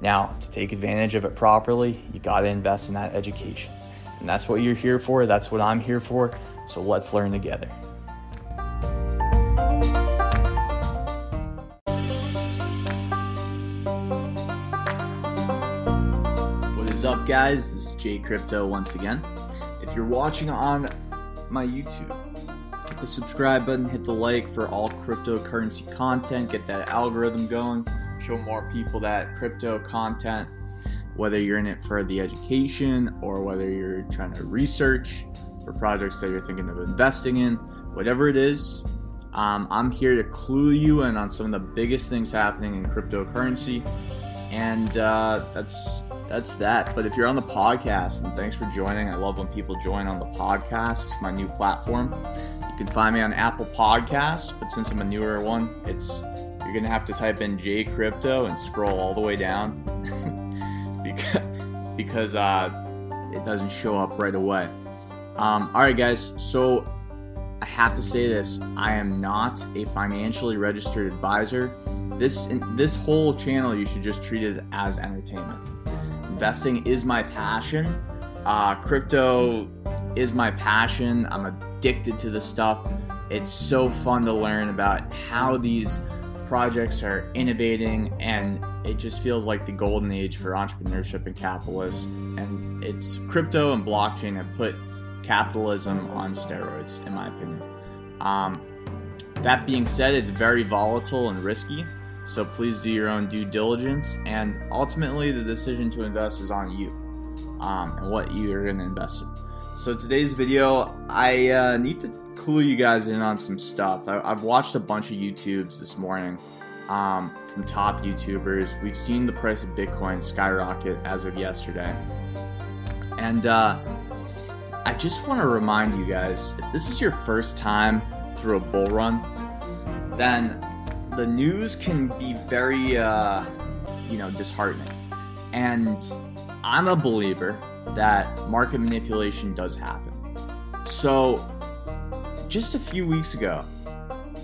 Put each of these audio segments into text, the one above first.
Now, to take advantage of it properly, you got to invest in that education. And that's what you're here for. That's what I'm here for. So let's learn together. What is up, guys? This is Jay Crypto once again. If you're watching on my YouTube, hit the subscribe button, hit the like for all cryptocurrency content, get that algorithm going, show more people that crypto content, whether you're in it for the education or whether you're trying to research for projects that you're thinking of investing in, whatever it is. Um, I'm here to clue you in on some of the biggest things happening in cryptocurrency, and uh, that's that's that. But if you're on the podcast, and thanks for joining, I love when people join on the podcast. It's my new platform. You can find me on Apple Podcasts, but since I'm a newer one, it's you're gonna have to type in J Crypto and scroll all the way down because because uh, it doesn't show up right away. Um, all right, guys. So I have to say this: I am not a financially registered advisor. This this whole channel you should just treat it as entertainment. Investing is my passion. Uh, crypto is my passion. I'm addicted to the stuff. It's so fun to learn about how these projects are innovating and it just feels like the golden age for entrepreneurship and capitalists. And it's crypto and blockchain have put capitalism on steroids in my opinion. Um, that being said it's very volatile and risky so please do your own due diligence and ultimately the decision to invest is on you um, and what you're going to invest in. So today's video i uh, need to clue you guys in on some stuff. I, have watched a bunch of YouTubes this morning um, from top YouTubers. We've seen the price of Bitcoin skyrocket as of yesterday. And uh, I just want to remind you guys if this is your first time through a bull run, then the news can be very, uh, you know, disheartening. And I'm a believer that market manipulation does happen. So just a few weeks ago,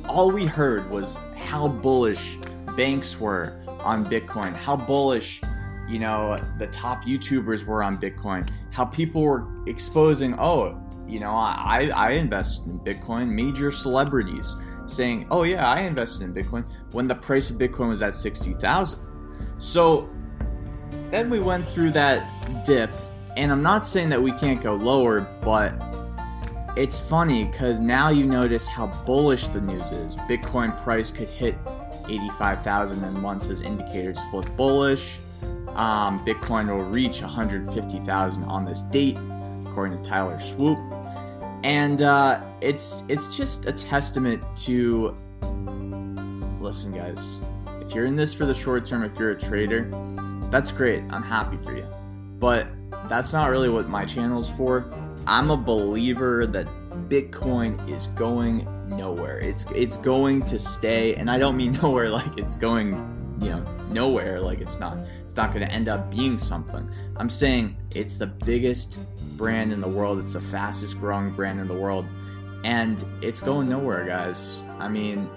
all we heard was how bullish banks were on Bitcoin, how bullish, you know, the top YouTubers were on Bitcoin, how people were exposing, oh, you know, I, I invested in Bitcoin, major celebrities saying, oh, yeah, I invested in Bitcoin when the price of Bitcoin was at 60,000. So then we went through that dip, and I'm not saying that we can't go lower, but it's funny because now you notice how bullish the news is. Bitcoin price could hit 85,000 and once as indicators flip bullish. Um, Bitcoin will reach 150,000 on this date, according to Tyler Swope. And uh, it's it's just a testament to. Listen, guys, if you're in this for the short term, if you're a trader, that's great. I'm happy for you. But that's not really what my channel is for. I'm a believer that Bitcoin is going nowhere. It's it's going to stay, and I don't mean nowhere like it's going, you know, nowhere like it's not. It's not going to end up being something. I'm saying it's the biggest brand in the world. It's the fastest growing brand in the world, and it's going nowhere, guys. I mean,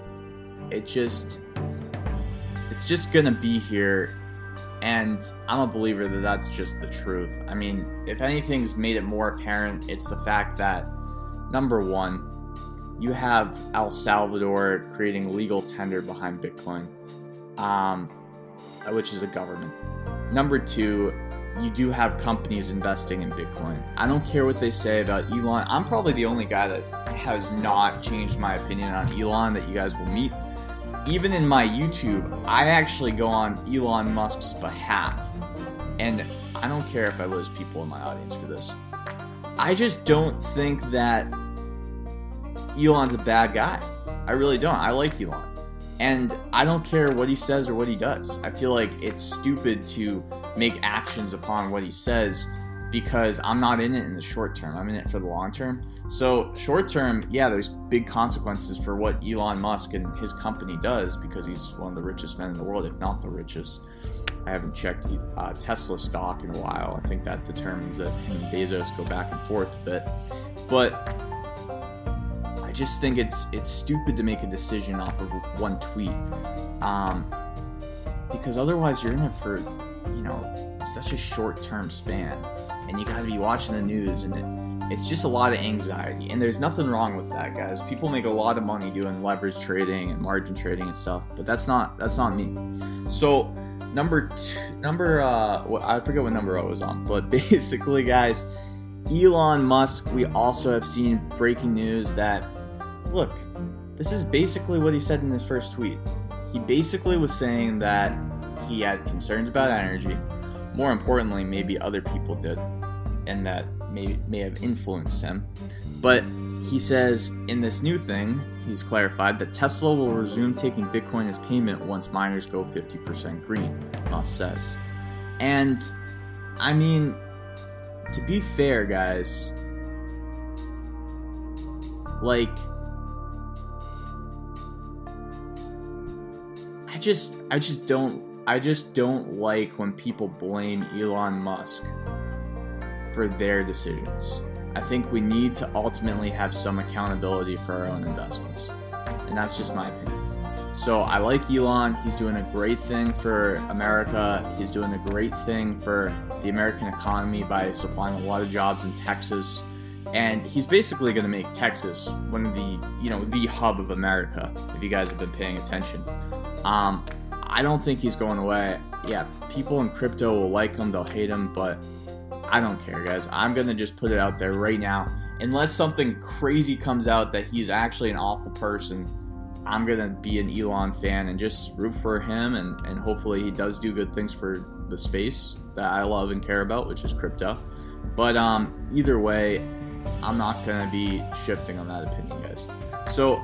it just it's just going to be here and I'm a believer that that's just the truth. I mean, if anything's made it more apparent, it's the fact that number one, you have El Salvador creating legal tender behind Bitcoin, um, which is a government. Number two, you do have companies investing in Bitcoin. I don't care what they say about Elon. I'm probably the only guy that has not changed my opinion on Elon that you guys will meet even in my YouTube, I actually go on Elon Musk's behalf. And I don't care if I lose people in my audience for this. I just don't think that Elon's a bad guy. I really don't. I like Elon. And I don't care what he says or what he does. I feel like it's stupid to make actions upon what he says because I'm not in it in the short term. I'm in it for the long term. So, short term, yeah, there's big consequences for what Elon Musk and his company does because he's one of the richest men in the world, if not the richest. I haven't checked uh, Tesla stock in a while. I think that determines that him and Bezos go back and forth a bit. But I just think it's it's stupid to make a decision off of one tweet, um, because otherwise you're in it for you know such a short term span, and you got to be watching the news and. It, it's just a lot of anxiety and there's nothing wrong with that guys people make a lot of money doing leverage trading and margin trading and stuff but that's not that's not me so number two, number uh, I forget what number I was on, but basically, guys, Elon Musk. We also have seen breaking news that look, this is basically what he said in his first tweet. He basically was saying that he had concerns about energy. More importantly, maybe other people did, and that may may have influenced him. But he says in this new thing, he's clarified that Tesla will resume taking Bitcoin as payment once miners go 50% green, Musk says. And I mean, to be fair, guys, like, I just, I just don't, I just don't like when people blame Elon Musk for their decisions. I think we need to ultimately have some accountability for our own investments. And that's just my opinion. So I like Elon. He's doing a great thing for America. He's doing a great thing for the American economy by supplying a lot of jobs in Texas. And he's basically going to make Texas one of the, you know, the hub of America, if you guys have been paying attention. Um, I don't think he's going away. Yeah, people in crypto will like him, they'll hate him, but I don't care, guys. I'm going to just put it out there right now. Unless something crazy comes out that he's actually an awful person, I'm going to be an Elon fan and just root for him. And, and hopefully he does do good things for the space that I love and care about, which is crypto. But um, either way, I'm not going to be shifting on that opinion, guys. So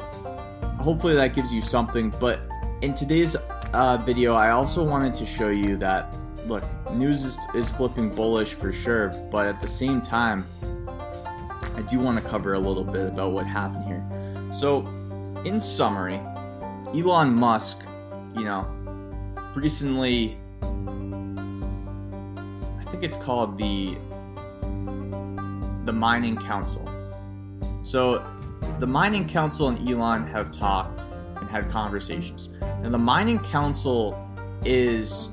hopefully that gives you something. But in today's uh, video, I also wanted to show you that look, news is, is flipping bullish for sure, but at the same time, I do want to cover a little bit about what happened here. So, in summary, Elon Musk, you know, recently, I think it's called the the Mining Council. So, the Mining Council and Elon have talked and had conversations. And the Mining Council is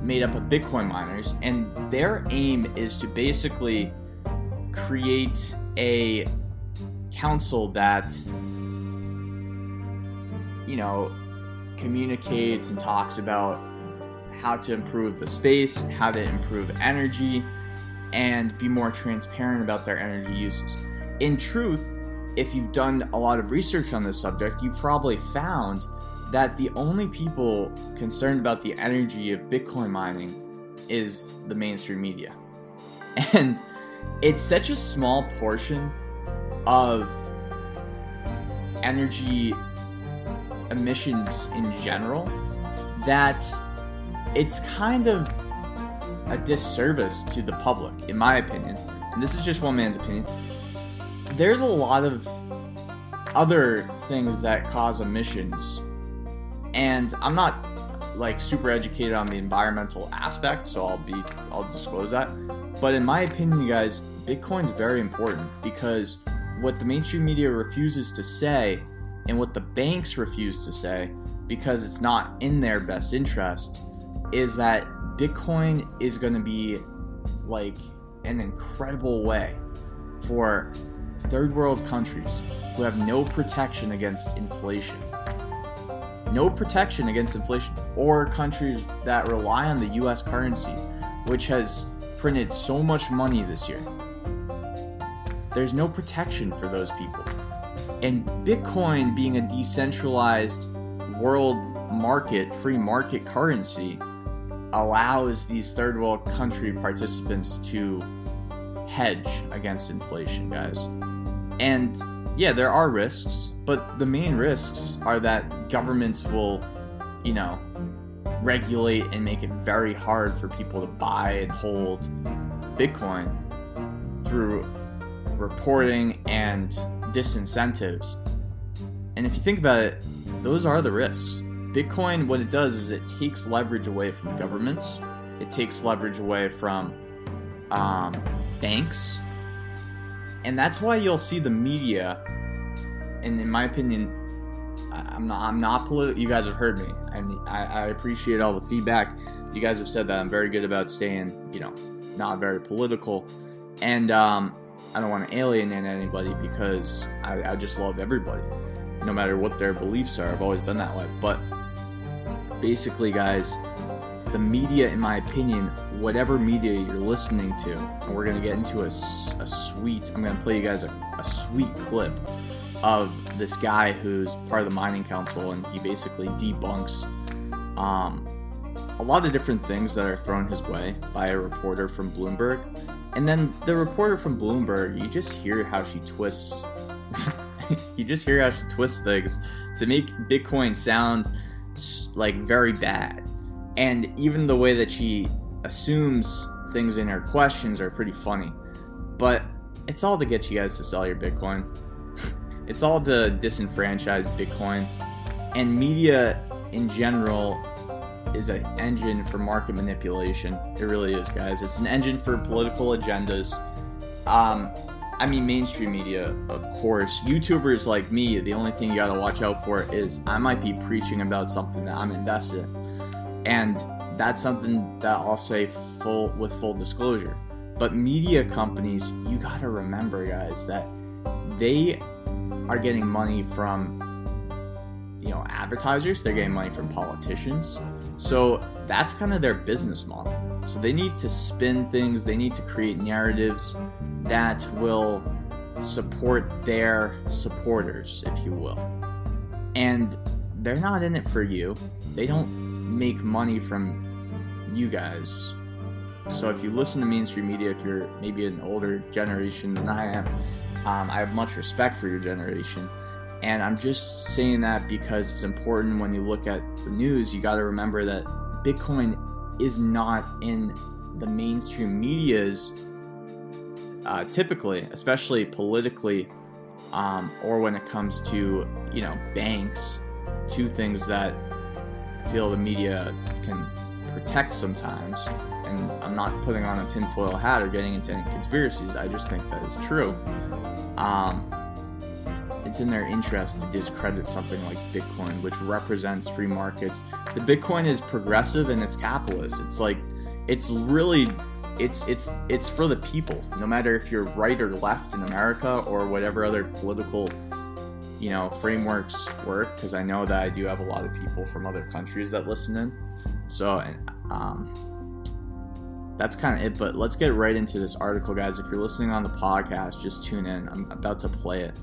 made up of Bitcoin miners, and their aim is to basically create a council that, you know, communicates and talks about how to improve the space, how to improve energy, and be more transparent about their energy uses. In truth, if you've done a lot of research on this subject, you've probably found that the only people concerned about the energy of Bitcoin mining is the mainstream media. And it's such a small portion of energy emissions in general that it's kind of a disservice to the public, in my opinion. And this is just one man's opinion. There's a lot of other things that cause emissions and I'm not like super educated on the environmental aspect, so I'll be I'll disclose that. But in my opinion, you guys, Bitcoin's very important because what the mainstream media refuses to say and what the banks refuse to say because it's not in their best interest is that Bitcoin is going to be like an incredible way for third world countries who have no protection against inflation no protection against inflation, or countries that rely on the US currency, which has printed so much money this year. There's no protection for those people. And Bitcoin being a decentralized world market, free market currency, allows these third world country participants to hedge against inflation, guys. And yeah, there are risks, but the main risks are that governments will, you know, regulate and make it very hard for people to buy and hold Bitcoin through reporting and disincentives. And if you think about it, those are the risks. Bitcoin, what it does is it takes leverage away from governments, it takes leverage away from um, banks, and that's why you'll see the media. And in my opinion, I'm not. I'm not political. You guys have heard me. I, mean, I I appreciate all the feedback. You guys have said that I'm very good about staying, you know, not very political, and um, I don't want to alienate anybody because I, I just love everybody, no matter what their beliefs are. I've always been that way. But basically, guys, the media, in my opinion, whatever media you're listening to, and we're to get into a, a sweet, I'm to play you guys a, a sweet clip of this guy who's part of the mining council, and he basically debunks um, a lot of different things that are thrown his way by a reporter from Bloomberg. And then the reporter from Bloomberg, you just hear how she twists. you just hear how she twists things to make Bitcoin sound like very bad. And even the way that she assumes things in her questions are pretty funny. But it's all to get you guys to sell your Bitcoin. It's all to disenfranchise Bitcoin. And media in general is an engine for market manipulation. It really is, guys. It's an engine for political agendas. Um, I mean, mainstream media, of course. YouTubers like me, the only thing you gotta watch out for is I might be preaching about something that I'm invested in. And that's something that I'll say full with full disclosure. But media companies, you gotta remember, guys, that they are getting money from you know advertisers. They're getting money from politicians. So that's kind of their business model. So they need to spin things. They need to create narratives that will support their supporters if you will. And they're not in it for you. They don't make money from you guys. So if you listen to mainstream media if you're maybe an older generation than i am um, i have much respect for your generation and I'm just saying that because it's important when you look at the news, you got to remember that Bitcoin is not in the mainstream media's uh, typically, especially politically, um, or when it comes to, you know, banks, two things that I feel the media can protect sometimes. And I'm not putting on a tinfoil hat or getting into any conspiracies. I just think that it's true. Um, it's in their interest to discredit something like Bitcoin, which represents free markets. The Bitcoin is progressive and it's capitalist. It's like it's really it's it's it's for the people. No matter if you're right or left in America or whatever other political you know frameworks work because I know that I do have a lot of people from other countries that listen in. So um that's kind of it. But let's get right into this article, guys. If you're listening on the podcast, just tune in. I'm about to play it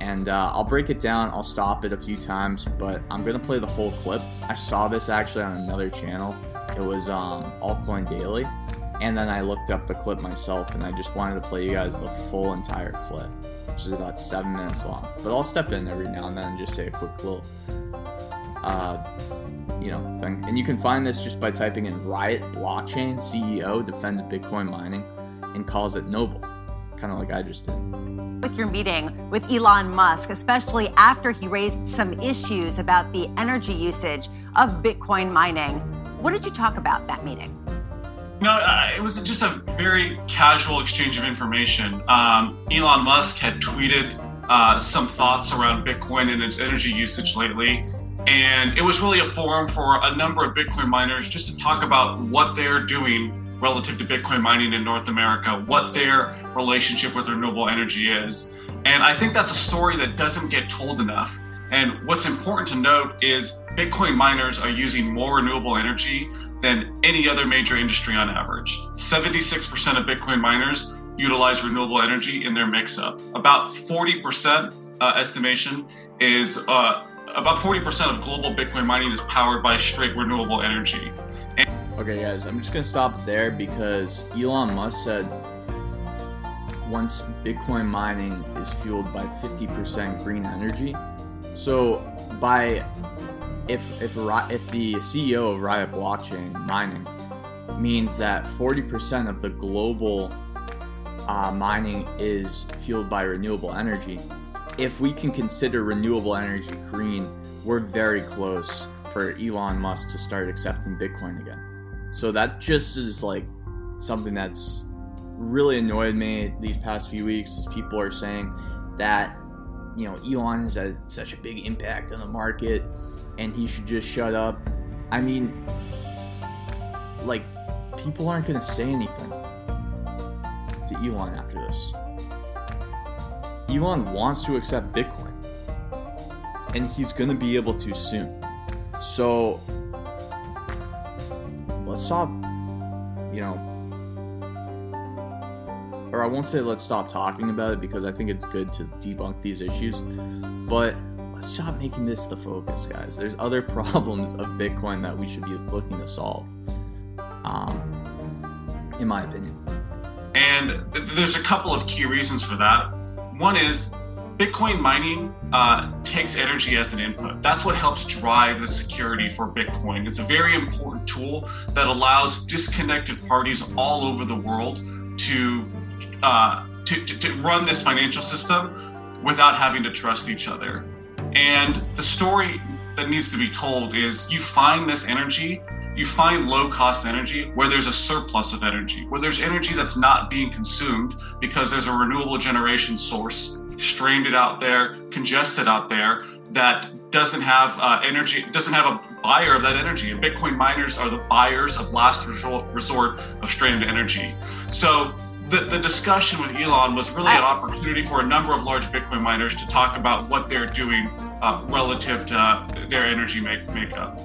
and uh, I'll break it down. I'll stop it a few times, but I'm gonna play the whole clip. I saw this actually on another channel. It was um, Altcoin Daily, and then I looked up the clip myself, and I just wanted to play you guys the full entire clip, which is about seven minutes long. But I'll step in every now and then and just say a quick little, uh, you know, thing. And you can find this just by typing in Riot Blockchain CEO defends Bitcoin mining and calls it noble, kind of like I just did with your meeting with Elon Musk, especially after he raised some issues about the energy usage of Bitcoin mining. What did you talk about that meeting? No, uh, it was just a very casual exchange of information. Um, Elon Musk had tweeted uh, some thoughts around Bitcoin and its energy usage lately. And it was really a forum for a number of Bitcoin miners just to talk about what they're doing relative to Bitcoin mining in North America, what their relationship with renewable energy is. And I think that's a story that doesn't get told enough. And what's important to note is Bitcoin miners are using more renewable energy than any other major industry on average. 76% of Bitcoin miners utilize renewable energy in their mix up. About 40% uh, estimation is uh, about 40% of global Bitcoin mining is powered by straight renewable energy. Okay, guys, I'm just gonna stop there because Elon Musk said once Bitcoin mining is fueled by 50% green energy. So by if if if the CEO of Riot Blockchain mining means that 40% of the global uh, mining is fueled by renewable energy. If we can consider renewable energy green, we're very close for Elon Musk to start accepting Bitcoin again. So that just is like something that's really annoyed me these past few weeks is people are saying that you know Elon has had such a big impact on the market and he should just shut up. I mean like people aren't going to say anything to Elon after this. Elon wants to accept Bitcoin and he's going to be able to soon. So let's stop, you know, or I won't say let's stop talking about it because I think it's good to debunk these issues, but let's stop making this the focus, guys. There's other problems of Bitcoin that we should be looking to solve, um, in my opinion. And th- there's a couple of key reasons for that. One is Bitcoin mining uh, takes energy as an input. That's what helps drive the security for Bitcoin. It's a very important tool that allows disconnected parties all over the world to, uh, to, to, to run this financial system without having to trust each other. And the story that needs to be told is you find this energy you find low cost energy where there's a surplus of energy, where there's energy that's not being consumed because there's a renewable generation source stranded out there, congested out there that doesn't have uh, energy, doesn't have a buyer of that energy. And Bitcoin miners are the buyers of last resort of stranded energy. So the, the discussion with Elon was really an opportunity for a number of large Bitcoin miners to talk about what they're doing uh, relative to uh, their energy make, makeup.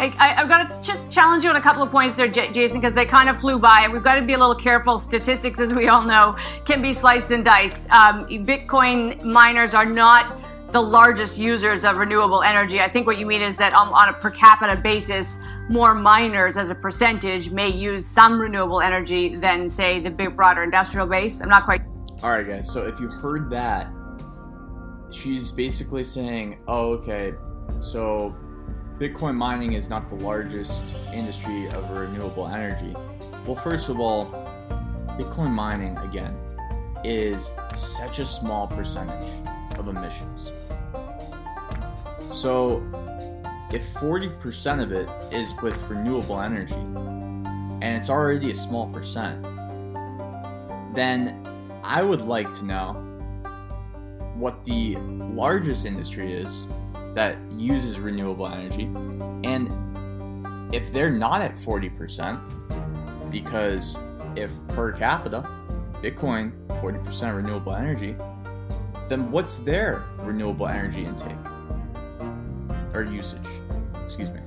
I, have got to ch- challenge you on a couple of points there, J- Jason, because they kind of flew by. And we've got to be a little careful. Statistics, as we all know, can be sliced and diced. Um, Bitcoin miners are not the largest users of renewable energy. I think what you mean is that on, on a per capita basis, more miners as a percentage may use some renewable energy than, say, the big, broader industrial base. I'm not quite. All right, guys. So if you heard that, she's basically saying, oh, okay, so Bitcoin mining is not the largest industry of renewable energy. Well, first of all, Bitcoin mining, again, is such a small percentage of emissions. So, if 40% of it is with renewable energy, and it's already a small percent, then I would like to know what the largest industry is that uses renewable energy. And if they're not at 40%, because if per capita, Bitcoin, 40% renewable energy, then what's their renewable energy intake? Or usage, excuse me.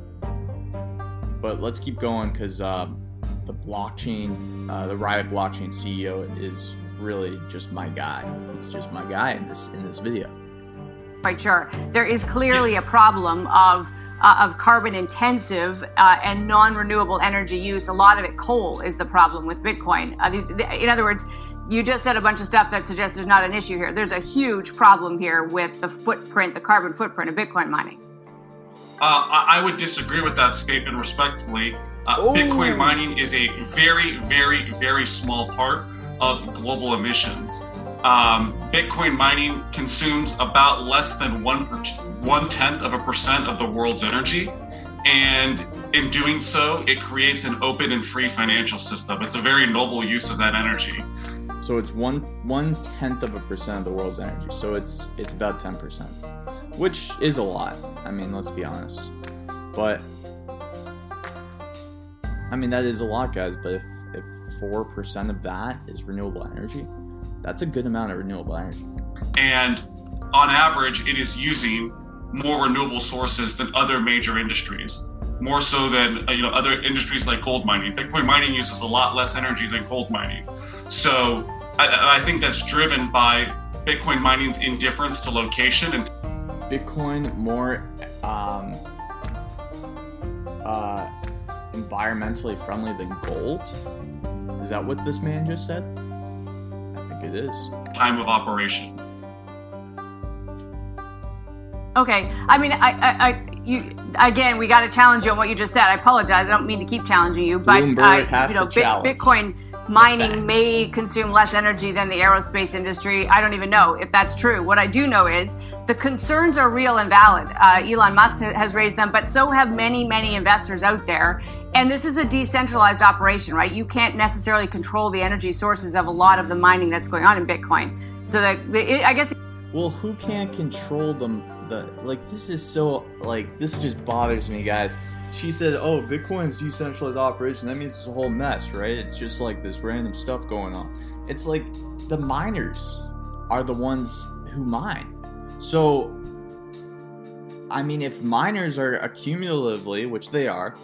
But let's keep going because um, the blockchain, uh, the Riot blockchain CEO is really just my guy. It's just my guy in this in this video quite sure. There is clearly a problem of uh, of carbon intensive uh, and non renewable energy use. A lot of it, coal, is the problem with Bitcoin. Uh, these, in other words, you just said a bunch of stuff that suggests there's not an issue here. There's a huge problem here with the footprint, the carbon footprint of Bitcoin mining. Uh, I would disagree with that statement respectfully. Uh, Bitcoin mining is a very, very, very small part of global emissions. Um, Bitcoin mining consumes about less than one per, one tenth of a percent of the world's energy, and in doing so, it creates an open and free financial system. It's a very noble use of that energy. So it's one one tenth of a percent of the world's energy. So it's it's about ten percent, which is a lot. I mean, let's be honest. But I mean that is a lot, guys. But if if four percent of that is renewable energy, that's a good amount of renewable energy. And on average, it is using more renewable sources than other major industries, more so than uh, you know other industries like gold mining. Bitcoin mining uses a lot less energy than gold mining. So I, I think that's driven by Bitcoin mining's indifference to location and Bitcoin more um, uh, environmentally friendly than gold. Is that what this man just said? It is. Time of operation. Okay, I mean, I, I, I you again, we got to challenge you on what you just said. I apologize. I don't mean to keep challenging you, but Bloomberg has you know, to challenge Bitcoin mining may consume less energy than the aerospace industry. I don't even know if that's true. What I do know is the concerns are real and valid. Uh, Elon Musk has raised them, but so have many, many investors out there. And this is a decentralized operation, right? You can't necessarily control the energy sources of a lot of the mining that's going on in Bitcoin. So that I guess. The- well, who can't control them? The like this is so like this just bothers me, guys. She said, "Oh, Bitcoin's decentralized operation. That means it's a whole mess, right? It's just like this random stuff going on. It's like the miners are the ones who mine. So, I mean, if miners are accumulatively, which they are,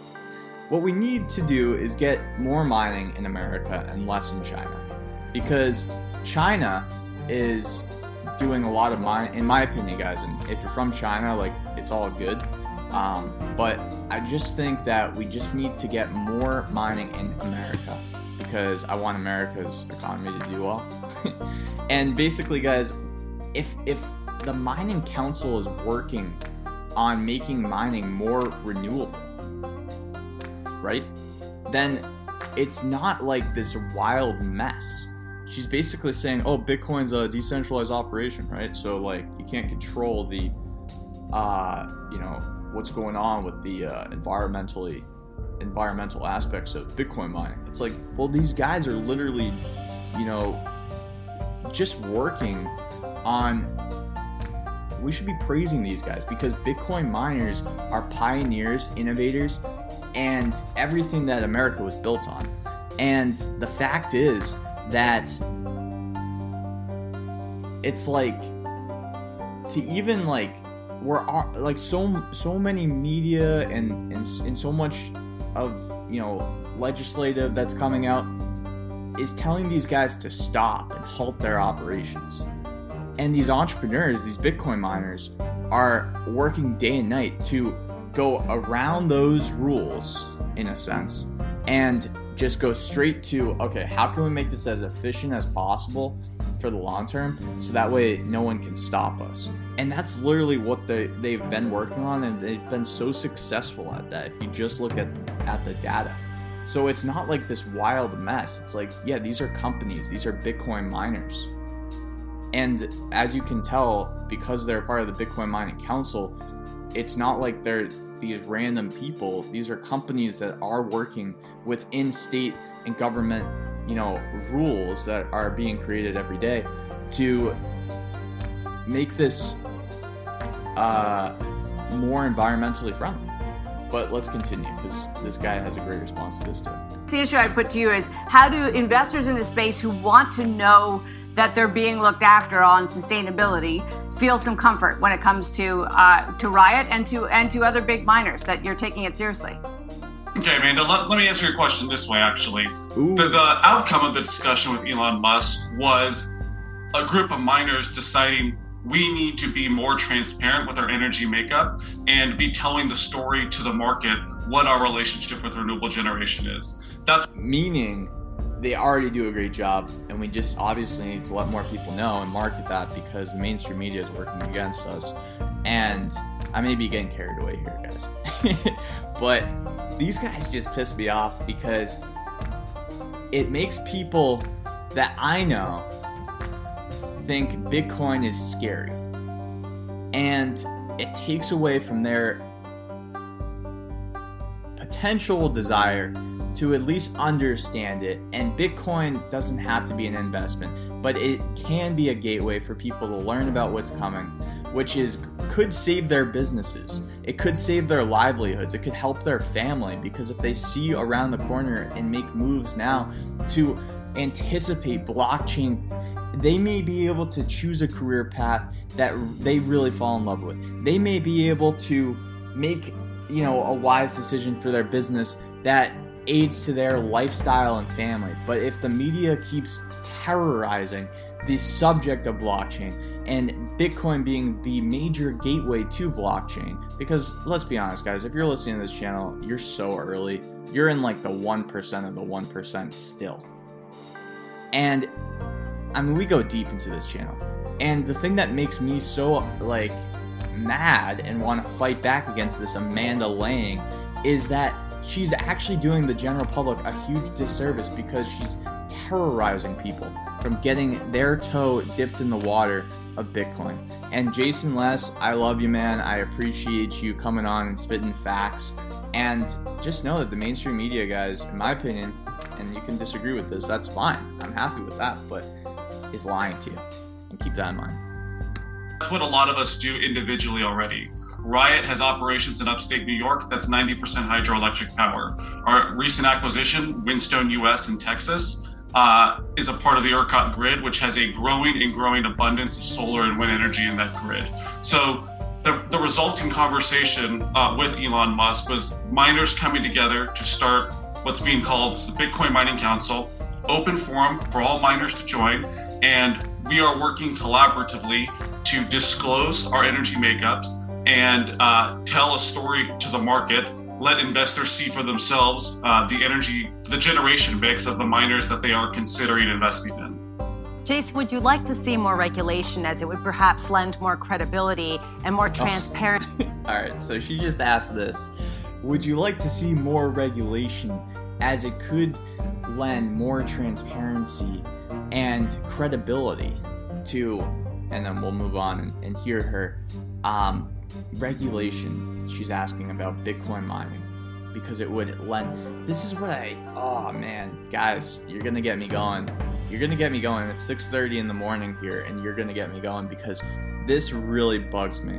what we need to do is get more mining in America and less in China. Because China is doing a lot of mine, in my opinion, guys. And if you're from China, like it's all good. Um, but I just think that we just need to get more mining in America because I want America's economy to do well. and basically, guys, if if the mining council is working on making mining more renewable, right? Then it's not like this wild mess. She's basically saying, "Oh, Bitcoin's a decentralized operation, right? So like you can't control the, uh, you know, what's going on with the uh, environmentally environmental aspects of Bitcoin mining." It's like, well, these guys are literally, you know, just working on we should be praising these guys because Bitcoin miners are pioneers, innovators, and everything that America was built on. And the fact is that it's like to even like we're like so so many media and and, and so much of you know legislative that's coming out is telling these guys to stop and halt their operations. And these entrepreneurs, these Bitcoin miners, are working day and night to go around those rules, in a sense, and just go straight to okay, how can we make this as efficient as possible for the long term so that way no one can stop us? And that's literally what they, they've been working on, and they've been so successful at that if you just look at, at the data. So it's not like this wild mess. It's like, yeah, these are companies, these are Bitcoin miners and as you can tell, because they're part of the Bitcoin Mining Council, it's not like they're these random people. These are companies that are working within state and government, you know, rules that are being created every day to make this uh, more environmentally friendly. But let's continue because this guy has a great response to this too. The issue I put to you is how do investors in the space who want to know that they're being looked after on sustainability feel some comfort when it comes to uh, to Riot and to and to other big miners that you're taking it seriously. Okay, Amanda, let, let me answer your question this way actually. The, the outcome of the discussion with Elon Musk was a group of miners deciding we need to be more transparent with our energy makeup and be telling the story to the market what our relationship with renewable generation is. That's meaning they already do a great job, and we just obviously need to let more people know and market that because the mainstream media is working against us. And I may be getting carried away here, guys. but these guys just piss me off because it makes people that I know think Bitcoin is scary. And it takes away from their potential desire to at least understand it. And Bitcoin doesn't have to be an investment, but it can be a gateway for people to learn about what's coming, which is could save their businesses. It could save their livelihoods. It could help their family because if they see around the corner and make moves now to anticipate blockchain they may be able to choose a career path that they really fall in love with. They may be able to make, you know, a wise decision for their business that aids to their lifestyle and family. But if the media keeps terrorizing the subject of blockchain and Bitcoin being the major gateway to blockchain, because let's be honest, guys, if you're listening to this channel, you're so early. You're in like the 1% of the 1% still. And I mean, we go deep into this channel. And the thing that makes me so like mad and want to fight back against this Amanda Lang is that she's actually doing the general public a huge disservice because she's terrorizing people from getting their toe dipped in the water of Bitcoin. And Jason Les, I love you, man. I appreciate you coming on and spitting facts. And just know that the mainstream media, guys, in my opinion, and you can disagree with this, that's fine. I'm happy with that, but is lying to you. And keep that in mind. That's what a lot of us do individually already. Riot has operations in upstate New York that's 90% hydroelectric power. Our recent acquisition, Whinstone US in Texas, uh, is a part of the ERCOT grid, which has a growing and growing abundance of solar and wind energy in that grid. So the, the resulting conversation uh, with Elon Musk was miners coming together to start what's being called the Bitcoin Mining Council, open forum for all miners to join, and we are working collaboratively to disclose our energy makeups and uh, tell a story to the market let investors see for themselves uh, the energy, the generation mix of the miners that they are considering investing in. Jason, would you like to see more regulation as it would perhaps lend more credibility and more transparency? Oh. All right, so she just asked this. Would you like to see more regulation as it could lend more transparency and credibility to, and then we'll move on and, and hear her. Um, regulation she's asking about Bitcoin mining because it would lend. This is what I. Oh man, guys, you're gonna get me going. You're gonna get me going. It's 6:30 in the morning here, and you're gonna get me going because this really bugs me.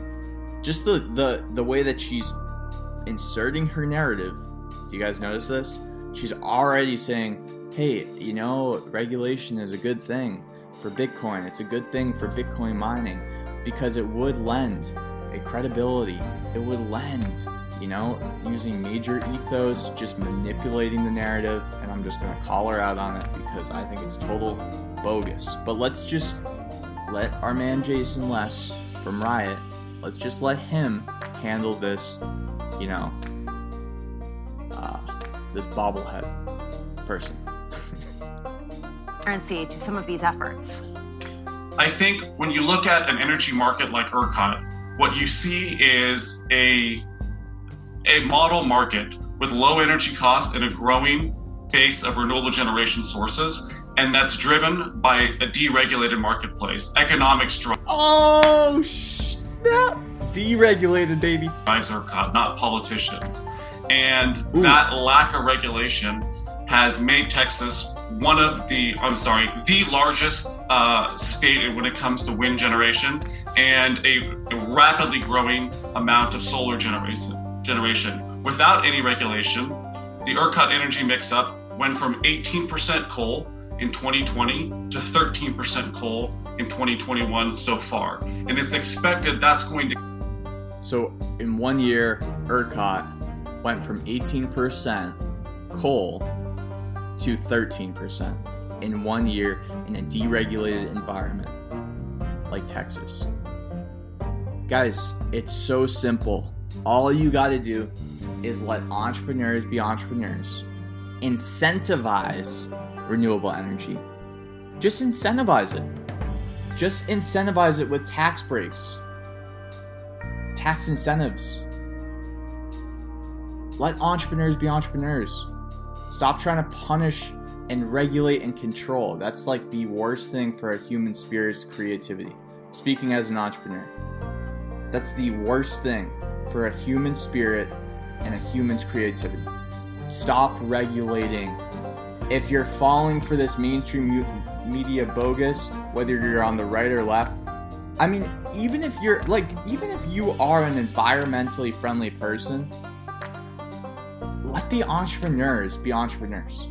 Just the the the way that she's inserting her narrative. Do you guys notice this? She's already saying, "Hey, you know, regulation is a good thing for Bitcoin. It's a good thing for Bitcoin mining because it would lend." A credibility. It would lend you know using major ethos just manipulating the narrative and i'm just going to call her out on it because i think it's total bogus. But let's just let our man jason Les from riot let's just let him handle this you know uh, this bobblehead person. Transparency to some of these efforts. I think when you look at an energy market like ERCOT, what you see is a a model market with low energy costs and a growing base of renewable generation sources and that's driven by a deregulated marketplace economics drives oh snap. Deregulated baby. Drives ERCOT, not politicians. And Ooh. that lack of regulation has made Texas one of the, I'm sorry, the largest uh, state when it comes to wind generation and a, a rapidly growing amount of solar generation. Generation without any regulation, the ERCOT energy mix-up went from 18% coal in 2020 to 13% coal in 2021 so far, and it's expected that's going to. So in one year, ERCOT went from 18% coal to 13% in one year in a deregulated environment like Texas. Guys, it's so simple. All you got to do is let entrepreneurs be entrepreneurs, incentivize renewable energy. Just incentivize it. Just incentivize it with tax breaks, tax incentives. Let entrepreneurs be entrepreneurs. Stop trying to punish and regulate and control. That's like the worst thing for a human spirit's creativity. Speaking as an entrepreneur, that's the worst thing for a human spirit and a human's creativity. Stop regulating. If you're falling for this mainstream media bogus, whether you're on the right or left, I mean, even if you're like, even if you are an environmentally friendly person, let the entrepreneurs be entrepreneurs.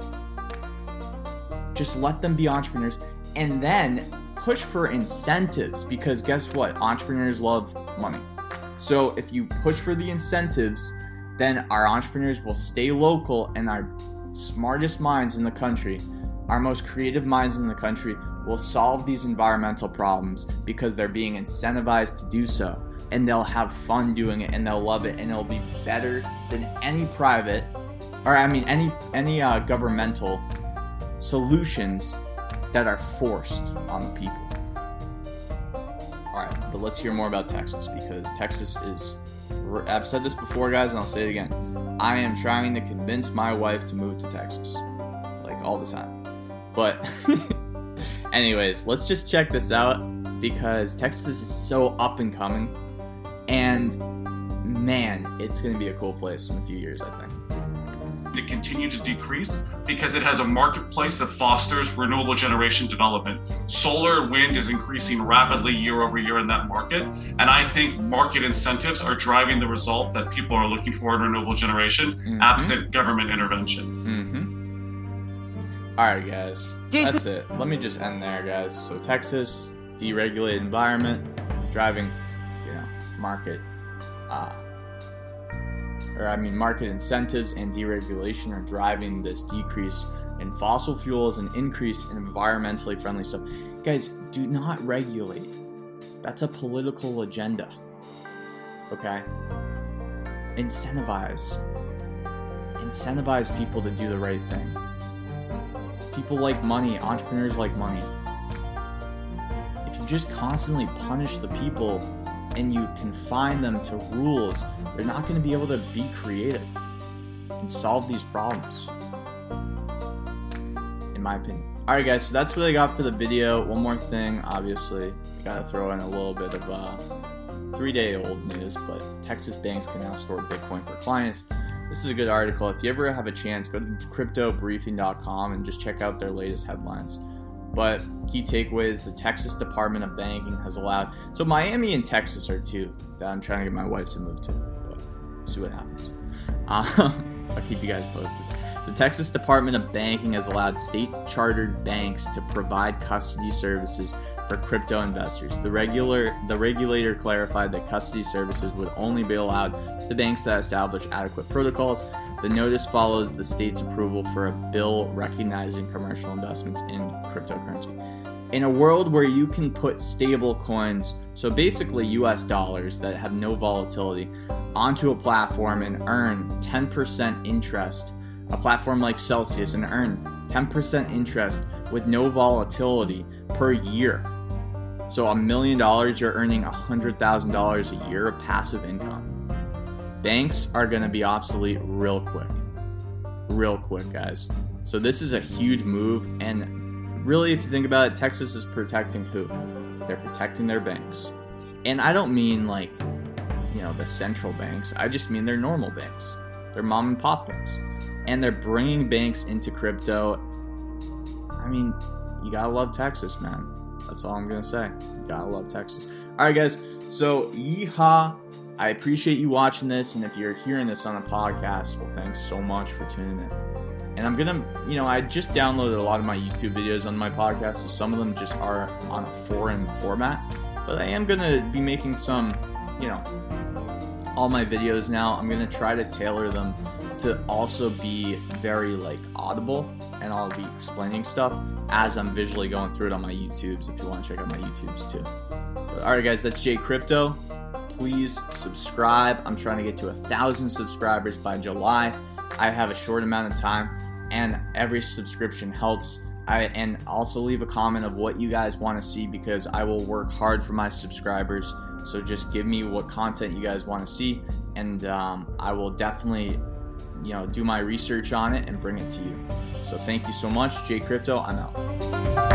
Just let them be entrepreneurs and then push for incentives because guess what? Entrepreneurs love money. So if you push for the incentives, then our entrepreneurs will stay local and our smartest minds in the country, our most creative minds in the country, will solve these environmental problems because they're being incentivized to do so and they'll have fun doing it and they'll love it and it'll be better than any private or I mean any any uh, governmental solutions that are forced on the people. All right, but let's hear more about Texas because Texas is. I've said this before, guys, and I'll say it again. I am trying to convince my wife to move to Texas, like all the time. But, anyways, let's just check this out because Texas is so up and coming, and man, it's going to be a cool place in a few years, I think to continue to decrease because it has a marketplace that fosters renewable generation development. Solar and wind is increasing rapidly year over year in that market. And I think market incentives are driving the result that people are looking for in renewable generation, mm-hmm. absent government intervention. Mm-hmm. All right, guys. Jason. That's it. Let me just end there, guys. So, Texas, deregulated environment, driving, you know, market. Uh, or I mean, market incentives and deregulation are driving this decrease in fossil fuels and increase in environmentally friendly stuff. Guys, do not regulate. That's a political agenda. Okay? Incentivize. Incentivize people to do the right thing. People like money, entrepreneurs like money. If you just constantly punish the people and you confine them to rules, they're not going to be able to be creative and solve these problems. In my opinion. Alright, guys, so that's what I got for the video. One more thing, obviously, I gotta throw in a little bit of uh, three day old news, but Texas banks can now store Bitcoin for clients. This is a good article. If you ever have a chance, go to cryptobriefing.com and just check out their latest headlines. But key takeaways the Texas Department of Banking has allowed. So Miami and Texas are two that I'm trying to get my wife to move to. But see what happens. Um, I'll keep you guys posted. The Texas Department of Banking has allowed state chartered banks to provide custody services for crypto investors. The regular the regulator clarified that custody services would only be allowed to banks that establish adequate protocols the notice follows the state's approval for a bill recognizing commercial investments in cryptocurrency. In a world where you can put stable coins, so basically US dollars that have no volatility, onto a platform and earn 10% interest, a platform like Celsius, and earn 10% interest with no volatility per year. So a million dollars, you're earning $100,000 a year of passive income banks are going to be obsolete real quick. Real quick, guys. So this is a huge move. And really, if you think about it, Texas is protecting who? They're protecting their banks. And I don't mean like, you know, the central banks. I just mean they're normal banks. They're mom and pop banks. And they're bringing banks into crypto. I mean, you gotta love Texas, man. That's all I'm gonna say. Gotta love Texas. All right, guys. So, yeehaw. I appreciate you watching this, and if you're hearing this on a podcast, well, thanks so much for tuning in. And I'm gonna, you know, I just downloaded a lot of my YouTube videos on my podcast, so some of them just are on a foreign format. But I am gonna be making some, you know, all my videos now. I'm gonna try to tailor them to also be very like audible, and I'll be explaining stuff as I'm visually going through it on my YouTubes. If you want to check out my YouTubes too. But, all right, guys, that's Jay Crypto please subscribe. I'm trying to get to a thousand subscribers by July. I have a short amount of time, and every subscription helps. I, and also leave a comment of what you guys want to see because I will work hard for my subscribers. So just give me what content you guys want to see, and um, I will definitely, you know, do my research on it and bring it to you. So thank you so much, Jay Crypto. I'm out.